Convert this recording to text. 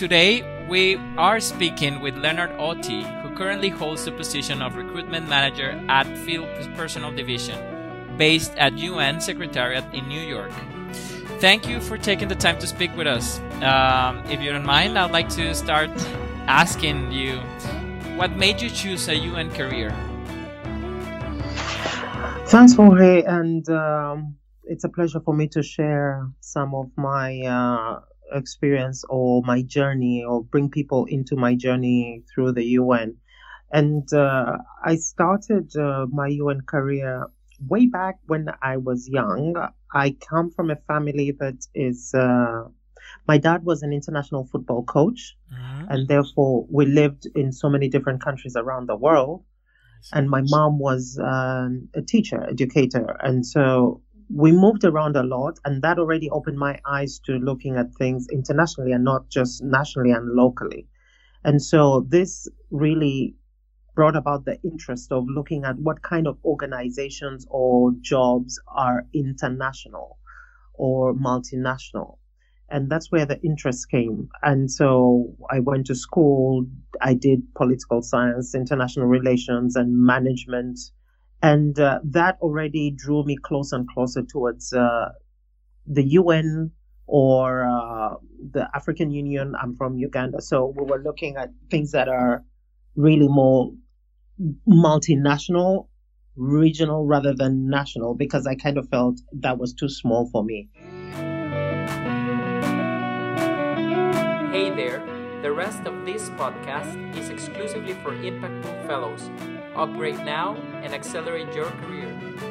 today we are speaking with Leonard Oti, who currently holds the position of recruitment manager at Field Personnel Division, based at UN Secretariat in New York. Thank you for taking the time to speak with us. Um, if you don't mind, I'd like to start asking you what made you choose a UN career? Thanks, Jorge, and um, it's a pleasure for me to share some of my uh, experience or my journey or bring people into my journey through the UN. And uh, I started uh, my UN career way back when I was young. I come from a family that is, uh, my dad was an international football coach, mm-hmm. and therefore we lived in so many different countries around the world. And my mom was um, a teacher, educator. And so we moved around a lot, and that already opened my eyes to looking at things internationally and not just nationally and locally. And so this really brought about the interest of looking at what kind of organizations or jobs are international or multinational. And that's where the interest came. And so I went to school, I did political science, international relations, and management and uh, that already drew me closer and closer towards uh, the UN or uh, the African Union. I'm from Uganda, so we were looking at things that are really more multinational, regional rather than national, because I kind of felt that was too small for me. Hey there. The rest of this podcast is exclusively for Impact Fellows. Upgrade now and accelerate your career.